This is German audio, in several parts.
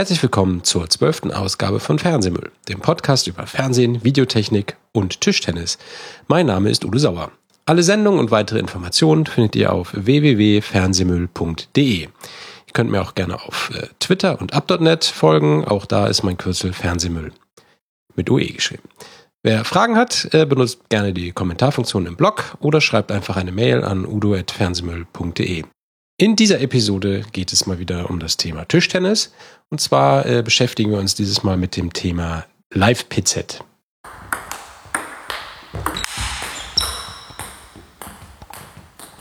Herzlich willkommen zur zwölften Ausgabe von Fernsehmüll, dem Podcast über Fernsehen, Videotechnik und Tischtennis. Mein Name ist Udo Sauer. Alle Sendungen und weitere Informationen findet ihr auf www.fernsehmüll.de. Ihr könnt mir auch gerne auf äh, Twitter und up.net folgen. Auch da ist mein Kürzel Fernsehmüll mit UE geschrieben. Wer Fragen hat, äh, benutzt gerne die Kommentarfunktion im Blog oder schreibt einfach eine Mail an udo.fernsehmüll.de. In dieser Episode geht es mal wieder um das Thema Tischtennis. Und zwar äh, beschäftigen wir uns dieses Mal mit dem Thema Live-PZ.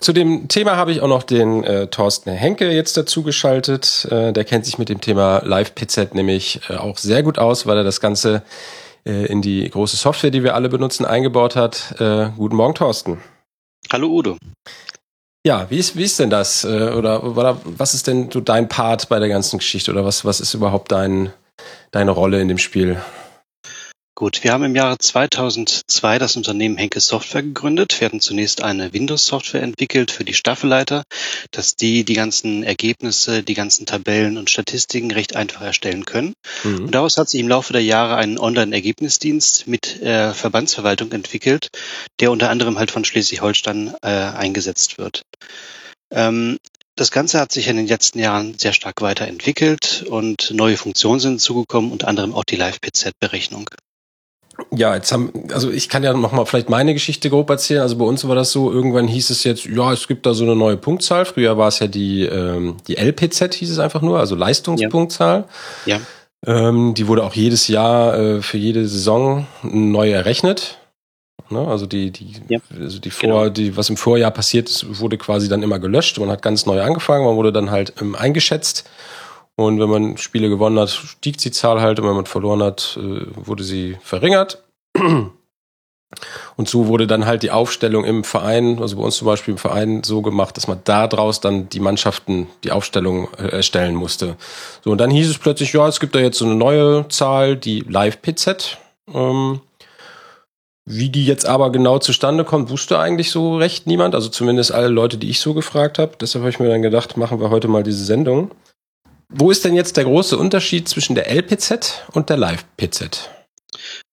Zu dem Thema habe ich auch noch den äh, Thorsten Henke jetzt dazu geschaltet. Äh, der kennt sich mit dem Thema Live-PZ nämlich äh, auch sehr gut aus, weil er das Ganze äh, in die große Software, die wir alle benutzen, eingebaut hat. Äh, guten Morgen, Thorsten. Hallo Udo. Ja, wie ist, wie ist denn das? Äh, oder, oder was ist denn so dein Part bei der ganzen Geschichte? Oder was, was ist überhaupt dein, deine Rolle in dem Spiel? Gut, wir haben im Jahre 2002 das Unternehmen Henke Software gegründet. Wir hatten zunächst eine Windows-Software entwickelt für die Staffelleiter, dass die die ganzen Ergebnisse, die ganzen Tabellen und Statistiken recht einfach erstellen können. Mhm. Und daraus hat sich im Laufe der Jahre ein Online-Ergebnisdienst mit äh, Verbandsverwaltung entwickelt, der unter anderem halt von Schleswig-Holstein äh, eingesetzt wird. Ähm, das Ganze hat sich in den letzten Jahren sehr stark weiterentwickelt und neue Funktionen sind zugekommen, unter anderem auch die Live-PZ-Berechnung. Ja, jetzt haben, also ich kann ja noch mal vielleicht meine Geschichte grob erzählen. Also bei uns war das so, irgendwann hieß es jetzt, ja, es gibt da so eine neue Punktzahl. Früher war es ja die, ähm, die LPZ hieß es einfach nur, also Leistungspunktzahl. Ja. ja. Ähm, die wurde auch jedes Jahr äh, für jede Saison neu errechnet. Ne? Also die, die, ja. also die vor, genau. die, was im Vorjahr passiert ist, wurde quasi dann immer gelöscht. Man hat ganz neu angefangen, man wurde dann halt ähm, eingeschätzt und wenn man Spiele gewonnen hat, stieg die Zahl halt. Und wenn man verloren hat, äh, wurde sie verringert. Und so wurde dann halt die Aufstellung im Verein, also bei uns zum Beispiel im Verein, so gemacht, dass man da draus dann die Mannschaften die Aufstellung äh, erstellen musste. So, und dann hieß es plötzlich, ja, es gibt da jetzt so eine neue Zahl, die Live-PZ. Ähm, wie die jetzt aber genau zustande kommt, wusste eigentlich so recht niemand. Also zumindest alle Leute, die ich so gefragt habe. Deshalb habe ich mir dann gedacht, machen wir heute mal diese Sendung. Wo ist denn jetzt der große Unterschied zwischen der LPZ und der Live-PZ?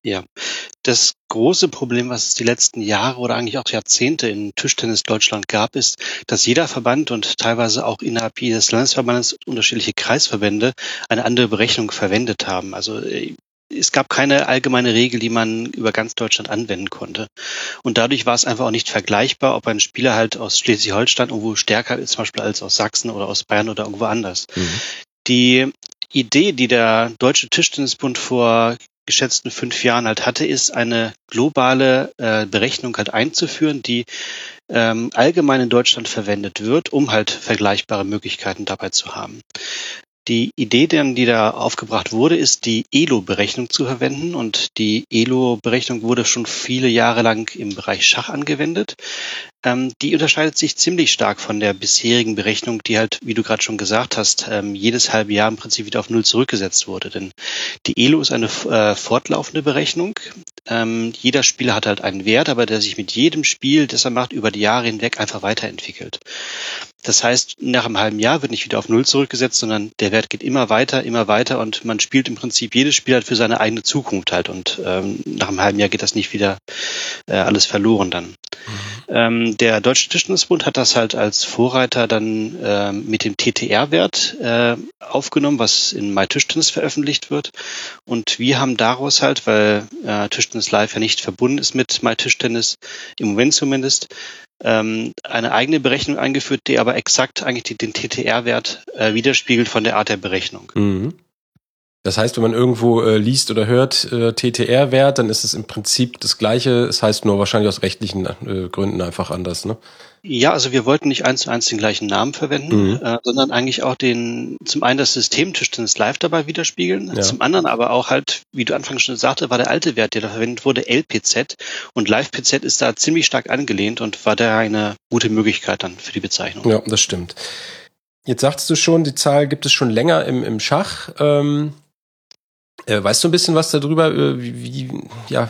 Ja, das große Problem, was es die letzten Jahre oder eigentlich auch Jahrzehnte in Tischtennis Deutschland gab, ist, dass jeder Verband und teilweise auch innerhalb jedes Landesverbandes unterschiedliche Kreisverbände eine andere Berechnung verwendet haben. Also äh, es gab keine allgemeine Regel, die man über ganz Deutschland anwenden konnte. Und dadurch war es einfach auch nicht vergleichbar, ob ein Spieler halt aus Schleswig-Holstein irgendwo stärker ist, zum Beispiel als aus Sachsen oder aus Bayern oder irgendwo anders. Mhm. Die Idee, die der Deutsche Tischtennisbund vor geschätzten fünf Jahren halt hatte, ist eine globale äh, Berechnung halt einzuführen, die ähm, allgemein in Deutschland verwendet wird, um halt vergleichbare Möglichkeiten dabei zu haben. Die Idee, die da aufgebracht wurde, ist die ELO-Berechnung zu verwenden. Und die ELO-Berechnung wurde schon viele Jahre lang im Bereich Schach angewendet. Ähm, die unterscheidet sich ziemlich stark von der bisherigen Berechnung, die halt, wie du gerade schon gesagt hast, ähm, jedes halbe Jahr im Prinzip wieder auf Null zurückgesetzt wurde. Denn die ELO ist eine äh, fortlaufende Berechnung. Ähm, jeder Spieler hat halt einen Wert, aber der sich mit jedem Spiel, das er macht, über die Jahre hinweg einfach weiterentwickelt. Das heißt, nach einem halben Jahr wird nicht wieder auf Null zurückgesetzt, sondern der Wert geht immer weiter, immer weiter und man spielt im Prinzip jedes Spiel halt für seine eigene Zukunft halt und ähm, nach einem halben Jahr geht das nicht wieder äh, alles verloren dann. Mhm. Ähm, der Deutsche Tischtennisbund hat das halt als Vorreiter dann äh, mit dem TTR-Wert äh, aufgenommen, was in MyTischtennis veröffentlicht wird und wir haben daraus halt, weil äh, Tischtennis Live ja nicht verbunden ist mit MyTischtennis, im Moment zumindest, ähm, eine eigene Berechnung eingeführt, die aber exakt eigentlich den TTR-Wert äh, widerspiegelt von der Art der Berechnung. Mhm. Das heißt, wenn man irgendwo äh, liest oder hört äh, TTR-Wert, dann ist es im Prinzip das gleiche. Es heißt nur wahrscheinlich aus rechtlichen äh, Gründen einfach anders, ne? Ja, also wir wollten nicht eins zu eins den gleichen Namen verwenden, mhm. äh, sondern eigentlich auch den, zum einen das System Tischtennis Live dabei widerspiegeln, ja. zum anderen aber auch halt, wie du anfangs schon sagte, war der alte Wert, der da verwendet wurde, LPZ und Live-PZ ist da ziemlich stark angelehnt und war da eine gute Möglichkeit dann für die Bezeichnung. Ja, das stimmt. Jetzt sagst du schon, die Zahl gibt es schon länger im, im Schach. Ähm, äh, weißt du ein bisschen was darüber, äh, wie, wie ja,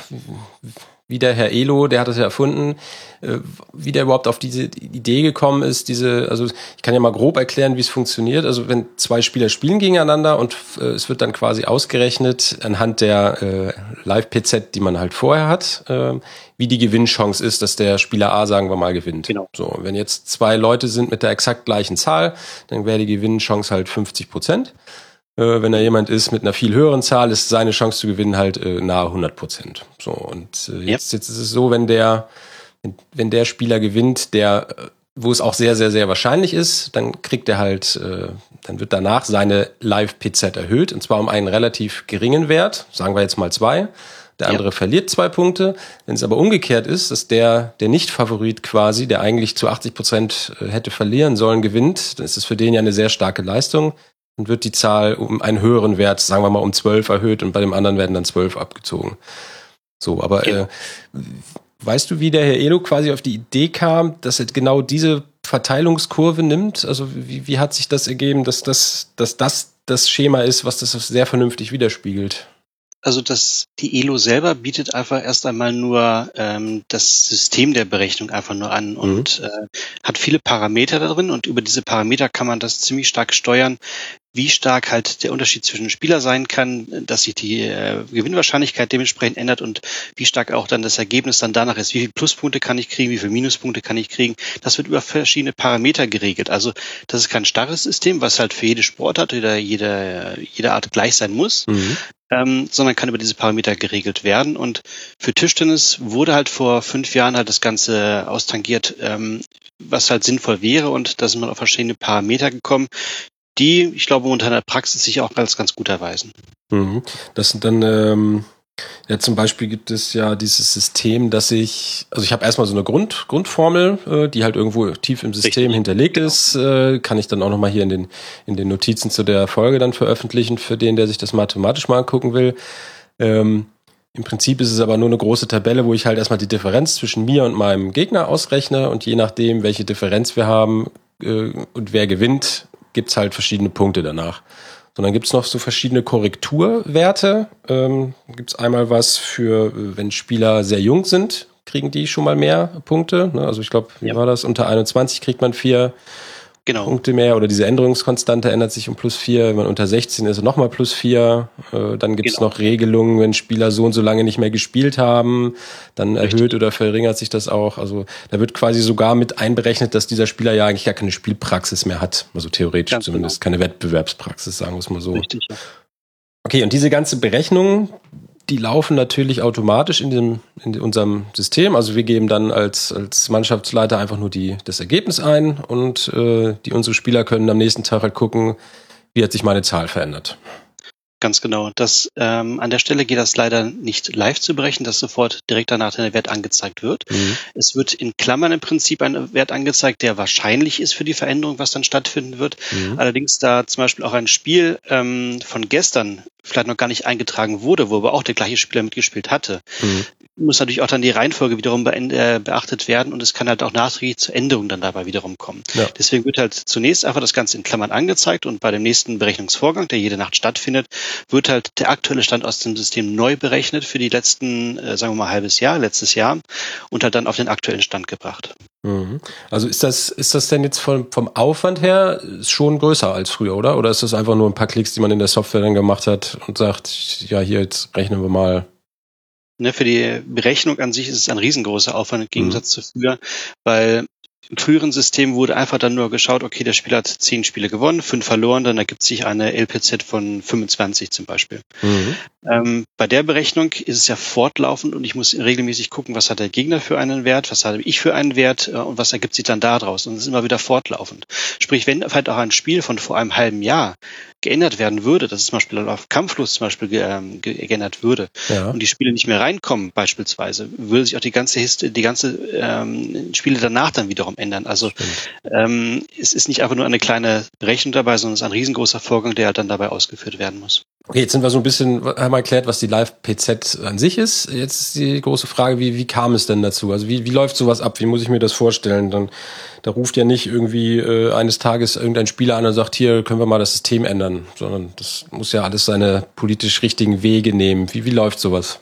wie der Herr Elo, der hat das ja erfunden, äh, wie der überhaupt auf diese Idee gekommen ist, diese, also ich kann ja mal grob erklären, wie es funktioniert. Also wenn zwei Spieler spielen gegeneinander und äh, es wird dann quasi ausgerechnet anhand der äh, Live-PZ, die man halt vorher hat, äh, wie die Gewinnchance ist, dass der Spieler A, sagen wir mal, gewinnt. Genau. So, wenn jetzt zwei Leute sind mit der exakt gleichen Zahl, dann wäre die Gewinnchance halt 50 Prozent. Äh, wenn da jemand ist mit einer viel höheren Zahl, ist seine Chance zu gewinnen halt äh, nahe 100 Prozent. So und äh, jetzt, yep. jetzt ist es so, wenn der wenn der Spieler gewinnt, der äh, wo es auch sehr sehr sehr wahrscheinlich ist, dann kriegt er halt, äh, dann wird danach seine Live PZ erhöht und zwar um einen relativ geringen Wert, sagen wir jetzt mal zwei. Der andere ja. verliert zwei Punkte. Wenn es aber umgekehrt ist, dass der, der Nicht-Favorit quasi, der eigentlich zu 80 Prozent äh, hätte verlieren sollen, gewinnt, dann ist es für den ja eine sehr starke Leistung und wird die Zahl um einen höheren Wert, sagen wir mal um zwölf erhöht und bei dem anderen werden dann zwölf abgezogen. So, aber äh, weißt du, wie der Herr Elo quasi auf die Idee kam, dass er genau diese Verteilungskurve nimmt? Also wie, wie hat sich das ergeben, dass das, dass das das Schema ist, was das sehr vernünftig widerspiegelt? Also das, die ELO selber bietet einfach erst einmal nur ähm, das System der Berechnung einfach nur an und mhm. äh, hat viele Parameter darin und über diese Parameter kann man das ziemlich stark steuern, wie stark halt der Unterschied zwischen Spieler sein kann, dass sich die äh, Gewinnwahrscheinlichkeit dementsprechend ändert und wie stark auch dann das Ergebnis dann danach ist. Wie viele Pluspunkte kann ich kriegen, wie viele Minuspunkte kann ich kriegen. Das wird über verschiedene Parameter geregelt. Also das ist kein starres System, was halt für jede Sportart oder jede, jede Art gleich sein muss. Mhm ähm, sondern kann über diese Parameter geregelt werden. Und für Tischtennis wurde halt vor fünf Jahren halt das Ganze austangiert, ähm, was halt sinnvoll wäre. Und da sind wir auf verschiedene Parameter gekommen, die, ich glaube, unter der Praxis sich auch als ganz gut erweisen. Mhm. Das sind dann ähm, ja, zum Beispiel gibt es ja dieses System, dass ich, also ich habe erstmal so eine Grund, Grundformel, äh, die halt irgendwo tief im System Richtig. hinterlegt genau. ist, äh, kann ich dann auch nochmal hier in den, in den Notizen zu der Folge dann veröffentlichen, für den, der sich das mathematisch mal angucken will. Ähm, Im Prinzip ist es aber nur eine große Tabelle, wo ich halt erstmal die Differenz zwischen mir und meinem Gegner ausrechne und je nachdem, welche Differenz wir haben äh, und wer gewinnt, gibt's halt verschiedene Punkte danach. Und dann gibt's noch so verschiedene Korrekturwerte. Ähm, gibt's einmal was für, wenn Spieler sehr jung sind, kriegen die schon mal mehr Punkte. Ne? Also ich glaube, wie ja. war das? Unter 21 kriegt man vier genau. Punkte mehr oder diese Änderungskonstante ändert sich um plus vier. Wenn man unter 16 ist, nochmal plus vier. Äh, dann gibt es genau. noch Regelungen, wenn Spieler so und so lange nicht mehr gespielt haben, dann Richtig. erhöht oder verringert sich das auch. Also da wird quasi sogar mit einberechnet, dass dieser Spieler ja eigentlich gar keine Spielpraxis mehr hat. Also theoretisch Ganz zumindest genau. keine Wettbewerbspraxis, sagen wir es mal so. Richtig, ja. Okay, und diese ganze Berechnung, die laufen natürlich automatisch in, dem, in unserem System. Also wir geben dann als, als Mannschaftsleiter einfach nur die, das Ergebnis ein und äh, die unsere Spieler können am nächsten Tag halt gucken, wie hat sich meine Zahl verändert. Ganz genau. Das ähm, an der Stelle geht das leider nicht live zu berechnen, dass sofort direkt danach der Wert angezeigt wird. Mhm. Es wird in Klammern im Prinzip ein Wert angezeigt, der wahrscheinlich ist für die Veränderung, was dann stattfinden wird. Mhm. Allerdings da zum Beispiel auch ein Spiel ähm, von gestern vielleicht noch gar nicht eingetragen wurde, wo aber auch der gleiche Spieler mitgespielt hatte, mhm. Muss natürlich auch dann die Reihenfolge wiederum äh, beachtet werden und es kann halt auch nachträglich zu Änderungen dann dabei wiederum kommen. Ja. Deswegen wird halt zunächst einfach das Ganze in Klammern angezeigt und bei dem nächsten Berechnungsvorgang, der jede Nacht stattfindet, wird halt der aktuelle Stand aus dem System neu berechnet für die letzten, äh, sagen wir mal, halbes Jahr, letztes Jahr und halt dann auf den aktuellen Stand gebracht. Mhm. Also ist das, ist das denn jetzt vom, vom Aufwand her schon größer als früher, oder? Oder ist das einfach nur ein paar Klicks, die man in der Software dann gemacht hat und sagt, ja, hier, jetzt rechnen wir mal Ne, für die Berechnung an sich ist es ein riesengroßer Aufwand im Gegensatz mhm. zu früher, weil im früheren System wurde einfach dann nur geschaut, okay, der Spieler hat zehn Spiele gewonnen, fünf verloren, dann ergibt sich eine LPZ von 25 zum Beispiel. Mhm. Ähm, bei der Berechnung ist es ja fortlaufend und ich muss regelmäßig gucken, was hat der Gegner für einen Wert, was habe ich für einen Wert äh, und was ergibt sich dann daraus. Und es ist immer wieder fortlaufend. Sprich, wenn vielleicht auch ein Spiel von vor einem halben Jahr geändert werden würde, dass es zum Beispiel auf Kampflos zum Beispiel ähm, geändert würde ja. und die Spiele nicht mehr reinkommen beispielsweise, würde sich auch die ganze Hist die ganze ähm, Spiele danach dann wiederum ändern. Also ähm, es ist nicht einfach nur eine kleine Rechnung dabei, sondern es ist ein riesengroßer Vorgang, der dann dabei ausgeführt werden muss. Okay, jetzt sind wir so ein bisschen, haben wir erklärt, was die Live-PZ an sich ist. Jetzt ist die große Frage, wie, wie kam es denn dazu? Also wie, wie läuft sowas ab? Wie muss ich mir das vorstellen? Dann, da ruft ja nicht irgendwie äh, eines Tages irgendein Spieler an und sagt, hier können wir mal das System ändern, sondern das muss ja alles seine politisch richtigen Wege nehmen. Wie, wie läuft sowas?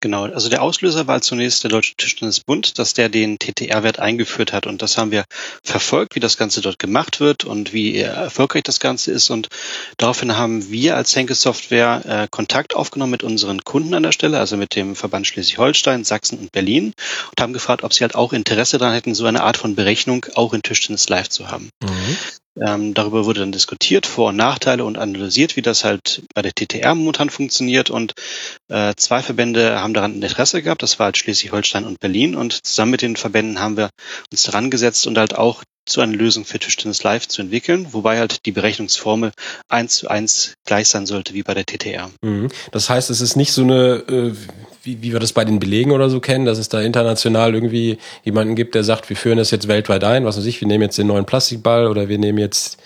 Genau, also der Auslöser war zunächst der Deutsche Tischtennisbund, dass der den TTR-Wert eingeführt hat und das haben wir verfolgt, wie das Ganze dort gemacht wird und wie erfolgreich das Ganze ist und daraufhin haben wir als Henke Software äh, Kontakt aufgenommen mit unseren Kunden an der Stelle, also mit dem Verband Schleswig-Holstein, Sachsen und Berlin und haben gefragt, ob sie halt auch Interesse daran hätten, so eine Art von Berechnung auch in Tischtennis live zu haben. Mhm. Ähm, darüber wurde dann diskutiert, Vor- und Nachteile und analysiert, wie das halt bei der TTR momentan funktioniert. Und äh, zwei Verbände haben daran Interesse gehabt, das war halt Schleswig-Holstein und Berlin. Und zusammen mit den Verbänden haben wir uns daran gesetzt und halt auch zu einer Lösung für Tischtennis Live zu entwickeln, wobei halt die Berechnungsformel eins zu eins gleich sein sollte wie bei der TTR. Mhm. Das heißt, es ist nicht so eine, äh, wie, wie wir das bei den Belegen oder so kennen, dass es da international irgendwie jemanden gibt, der sagt, wir führen das jetzt weltweit ein, was weiß ich, wir nehmen jetzt den neuen Plastikball oder wir nehmen jetzt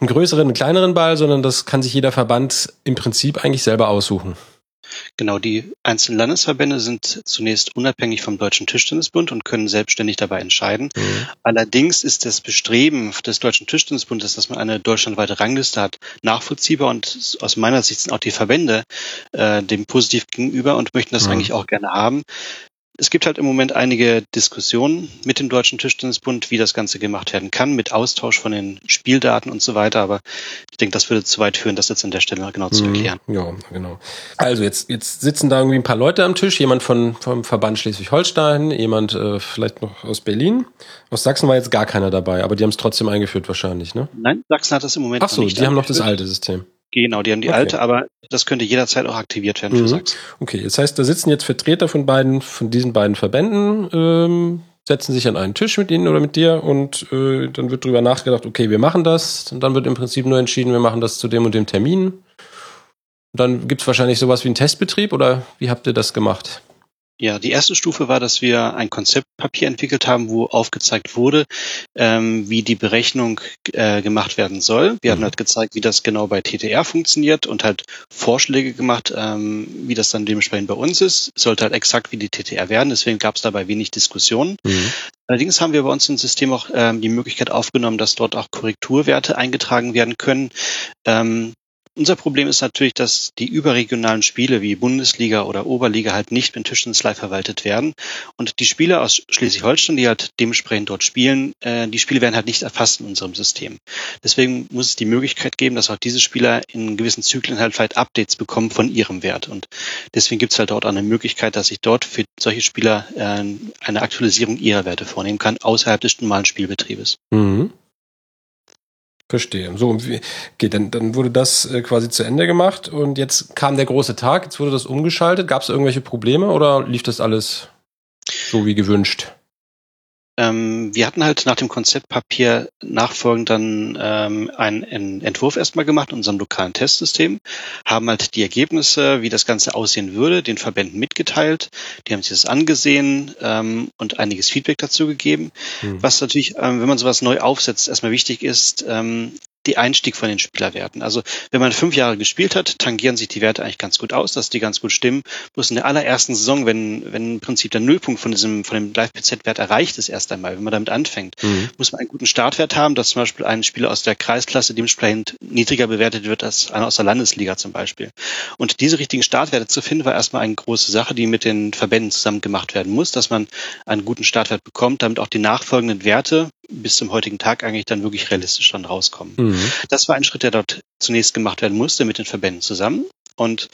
einen größeren, einen kleineren Ball, sondern das kann sich jeder Verband im Prinzip eigentlich selber aussuchen. Genau, die einzelnen Landesverbände sind zunächst unabhängig vom Deutschen Tischtennisbund und können selbstständig dabei entscheiden. Mhm. Allerdings ist das Bestreben des Deutschen Tischtennisbundes, dass man eine deutschlandweite Rangliste hat, nachvollziehbar und aus meiner Sicht sind auch die Verbände äh, dem positiv gegenüber und möchten das mhm. eigentlich auch gerne haben es gibt halt im Moment einige Diskussionen mit dem Deutschen Tischtennisbund, wie das Ganze gemacht werden kann, mit Austausch von den Spieldaten und so weiter. Aber ich denke, das würde zu weit führen, das jetzt an der Stelle genau zu mhm. erklären. Ja, genau. Also jetzt, jetzt sitzen da irgendwie ein paar Leute am Tisch, jemand von, vom Verband Schleswig-Holstein, jemand äh, vielleicht noch aus Berlin. Aus Sachsen war jetzt gar keiner dabei, aber die haben es trotzdem eingeführt wahrscheinlich, ne? Nein, Sachsen hat das im Moment Ach so, die haben noch das alte System. Genau, die haben die okay. alte, aber das könnte jederzeit auch aktiviert werden für mhm. Sachsen. Okay, das heißt, da sitzen jetzt Vertreter von beiden, von diesen beiden Verbänden, ähm, setzen sich an einen Tisch mit ihnen oder mit dir und äh, dann wird drüber nachgedacht, okay, wir machen das. Und dann wird im Prinzip nur entschieden, wir machen das zu dem und dem Termin. Und dann gibt's wahrscheinlich sowas wie einen Testbetrieb oder wie habt ihr das gemacht? Ja, die erste Stufe war, dass wir ein Konzeptpapier entwickelt haben, wo aufgezeigt wurde, ähm, wie die Berechnung äh, gemacht werden soll. Wir mhm. haben halt gezeigt, wie das genau bei TTR funktioniert und halt Vorschläge gemacht, ähm, wie das dann dementsprechend bei uns ist. Sollte halt exakt wie die TTR werden, deswegen gab es dabei wenig Diskussionen. Mhm. Allerdings haben wir bei uns im System auch ähm, die Möglichkeit aufgenommen, dass dort auch Korrekturwerte eingetragen werden können. Ähm, unser Problem ist natürlich, dass die überregionalen Spiele wie Bundesliga oder Oberliga halt nicht mit Tischtennis live verwaltet werden. Und die Spieler aus Schleswig-Holstein, die halt dementsprechend dort spielen, äh, die Spiele werden halt nicht erfasst in unserem System. Deswegen muss es die Möglichkeit geben, dass auch diese Spieler in gewissen Zyklen halt vielleicht Updates bekommen von ihrem Wert. Und deswegen gibt es halt dort auch eine Möglichkeit, dass ich dort für solche Spieler äh, eine Aktualisierung ihrer Werte vornehmen kann, außerhalb des normalen Spielbetriebes. Mhm. Verstehe. So, okay, dann, dann wurde das äh, quasi zu Ende gemacht und jetzt kam der große Tag, jetzt wurde das umgeschaltet. Gab es irgendwelche Probleme oder lief das alles so wie gewünscht? Ähm, wir hatten halt nach dem Konzeptpapier nachfolgend dann ähm, einen, einen Entwurf erstmal gemacht in unserem lokalen Testsystem, haben halt die Ergebnisse, wie das Ganze aussehen würde, den Verbänden mitgeteilt. Die haben sich das angesehen ähm, und einiges Feedback dazu gegeben. Hm. Was natürlich, ähm, wenn man sowas neu aufsetzt, erstmal wichtig ist, ähm, die Einstieg von den Spielerwerten. Also wenn man fünf Jahre gespielt hat, tangieren sich die Werte eigentlich ganz gut aus, dass die ganz gut stimmen. Bloß in der allerersten Saison, wenn, wenn im Prinzip der Nullpunkt von diesem, von dem Live-PZ-Wert erreicht ist erst einmal, wenn man damit anfängt, mhm. muss man einen guten Startwert haben, dass zum Beispiel ein Spieler aus der Kreisklasse dementsprechend niedriger bewertet wird als einer aus der Landesliga zum Beispiel. Und diese richtigen Startwerte zu finden, war erstmal eine große Sache, die mit den Verbänden zusammen gemacht werden muss, dass man einen guten Startwert bekommt, damit auch die nachfolgenden Werte bis zum heutigen Tag eigentlich dann wirklich realistisch dann rauskommen. Mhm. Das war ein Schritt, der dort zunächst gemacht werden musste mit den Verbänden zusammen. Und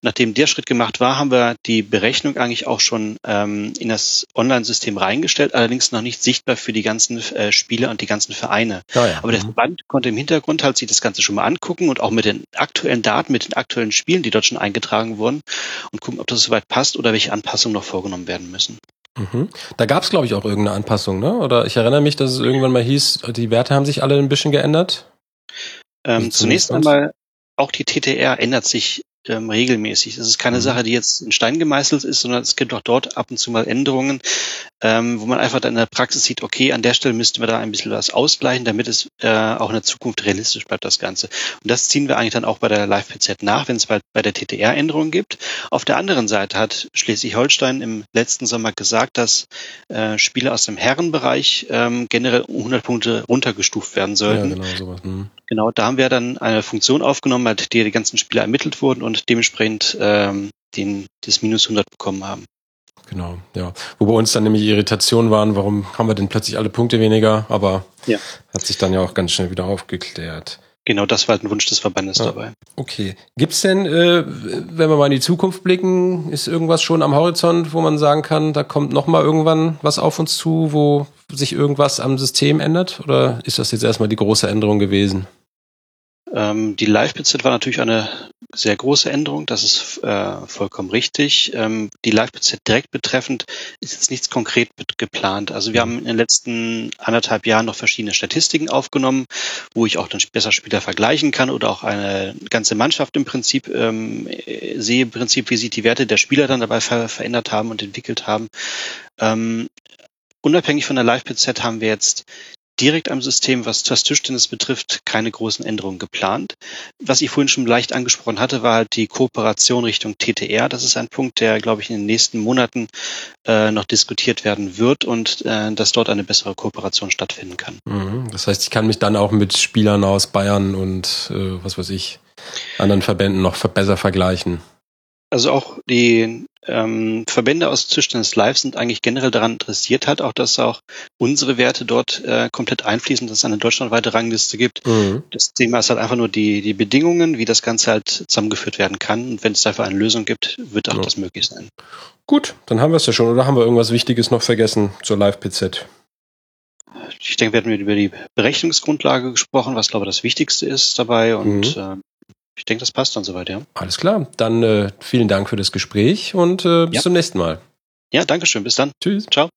nachdem der Schritt gemacht war, haben wir die Berechnung eigentlich auch schon ähm, in das Online-System reingestellt, allerdings noch nicht sichtbar für die ganzen äh, Spiele und die ganzen Vereine. Oh ja. Aber der mhm. Verband konnte im Hintergrund halt sich das Ganze schon mal angucken und auch mit den aktuellen Daten, mit den aktuellen Spielen, die dort schon eingetragen wurden und gucken, ob das soweit passt oder welche Anpassungen noch vorgenommen werden müssen. Mhm. Da gab es, glaube ich, auch irgendeine Anpassung, ne? Oder ich erinnere mich, dass es irgendwann mal hieß, die Werte haben sich alle ein bisschen geändert. Ähm, zunächst einmal, auch die TTR ändert sich ähm, regelmäßig. Das ist keine mhm. Sache, die jetzt in Stein gemeißelt ist, sondern es gibt auch dort ab und zu mal Änderungen, ähm, wo man einfach dann in der Praxis sieht, okay, an der Stelle müssten wir da ein bisschen was ausgleichen, damit es äh, auch in der Zukunft realistisch bleibt, das Ganze. Und das ziehen wir eigentlich dann auch bei der Live-PZ nach, wenn es bei, bei der TTR Änderungen gibt. Auf der anderen Seite hat Schleswig-Holstein im letzten Sommer gesagt, dass äh, Spiele aus dem Herrenbereich ähm, generell 100 Punkte runtergestuft werden sollten. Ja, genau, sowas. Mhm. Genau, da haben wir dann eine Funktion aufgenommen, mit der die ganzen Spiele ermittelt wurden und dementsprechend ähm, den, das Minus 100 bekommen haben. Genau, ja. Wo bei uns dann nämlich Irritationen waren, warum haben wir denn plötzlich alle Punkte weniger? Aber ja. hat sich dann ja auch ganz schnell wieder aufgeklärt. Genau, das war halt ein Wunsch des Verbandes ja. dabei. Okay. Gibt's denn, äh, wenn wir mal in die Zukunft blicken, ist irgendwas schon am Horizont, wo man sagen kann, da kommt noch mal irgendwann was auf uns zu, wo sich irgendwas am System ändert? Oder ist das jetzt erstmal die große Änderung gewesen? Ähm, die Live-BZ war natürlich eine sehr große Änderung, das ist äh, vollkommen richtig. Ähm, die Live-BZ direkt betreffend ist jetzt nichts konkret geplant. Also wir haben in den letzten anderthalb Jahren noch verschiedene Statistiken aufgenommen, wo ich auch dann besser Spieler vergleichen kann oder auch eine ganze Mannschaft im Prinzip ähm, sehe, im Prinzip, wie sich die Werte der Spieler dann dabei ver verändert haben und entwickelt haben. Ähm, unabhängig von der Live-PZ haben wir jetzt direkt am System, was das Tischtennis betrifft, keine großen Änderungen geplant. Was ich vorhin schon leicht angesprochen hatte, war halt die Kooperation Richtung TTR. Das ist ein Punkt, der, glaube ich, in den nächsten Monaten äh, noch diskutiert werden wird und äh, dass dort eine bessere Kooperation stattfinden kann. Mhm. Das heißt, ich kann mich dann auch mit Spielern aus Bayern und äh, was weiß ich, anderen Verbänden noch besser vergleichen. Also auch die ähm, Verbände aus Tischtennis Live sind eigentlich generell daran interessiert, halt auch, dass auch unsere Werte dort äh, komplett einfließen, dass es eine deutschlandweite Rangliste gibt. Mhm. Das Thema ist halt einfach nur die, die Bedingungen, wie das Ganze halt zusammengeführt werden kann. Und wenn es dafür eine Lösung gibt, wird auch ja. das möglich sein. Gut, dann haben wir es ja schon. Oder haben wir irgendwas Wichtiges noch vergessen zur Live-PZ? Ich denke, wir hatten über die Berechnungsgrundlage gesprochen, was glaube ich das Wichtigste ist dabei. Und mhm. äh, ich denke, das passt dann soweit, ja. Alles klar. Dann äh, vielen Dank für das Gespräch und äh, bis ja. zum nächsten Mal. Ja, danke schön. Bis dann. Tschüss. Ciao.